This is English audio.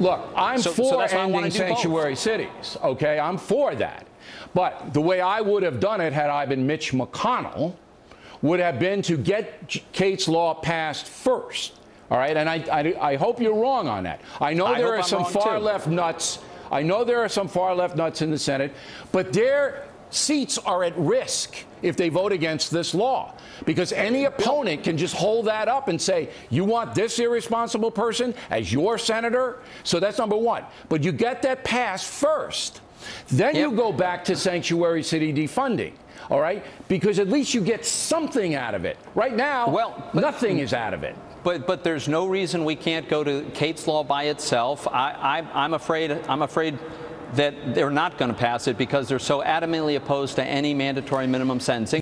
Look, I'm So- for so that's why I wanna ending do both. sanctuary cities. Okay, I'm for that. But the way I would have done it had I been Mitch McConnell would have been to get Kate's law passed first. All right, and I, I, I hope you're wrong on that. I know I there are I'm some far too. left nuts. I know there are some far left nuts in the Senate, but their seats are at risk if they vote against this law. Because any opponent can just hold that up and say, you want this irresponsible person as your senator? So that's number one. But you get that passed first. Then you go back to sanctuary city defunding. All right? Because at least you get something out of it. Right now, Well, nothing is out of it. But but there's no reason we can't go to Kate's law by itself. I, I I'm afraid I'm afraid that they're not going to pass it because they're so adamantly opposed to any mandatory minimum sentencing.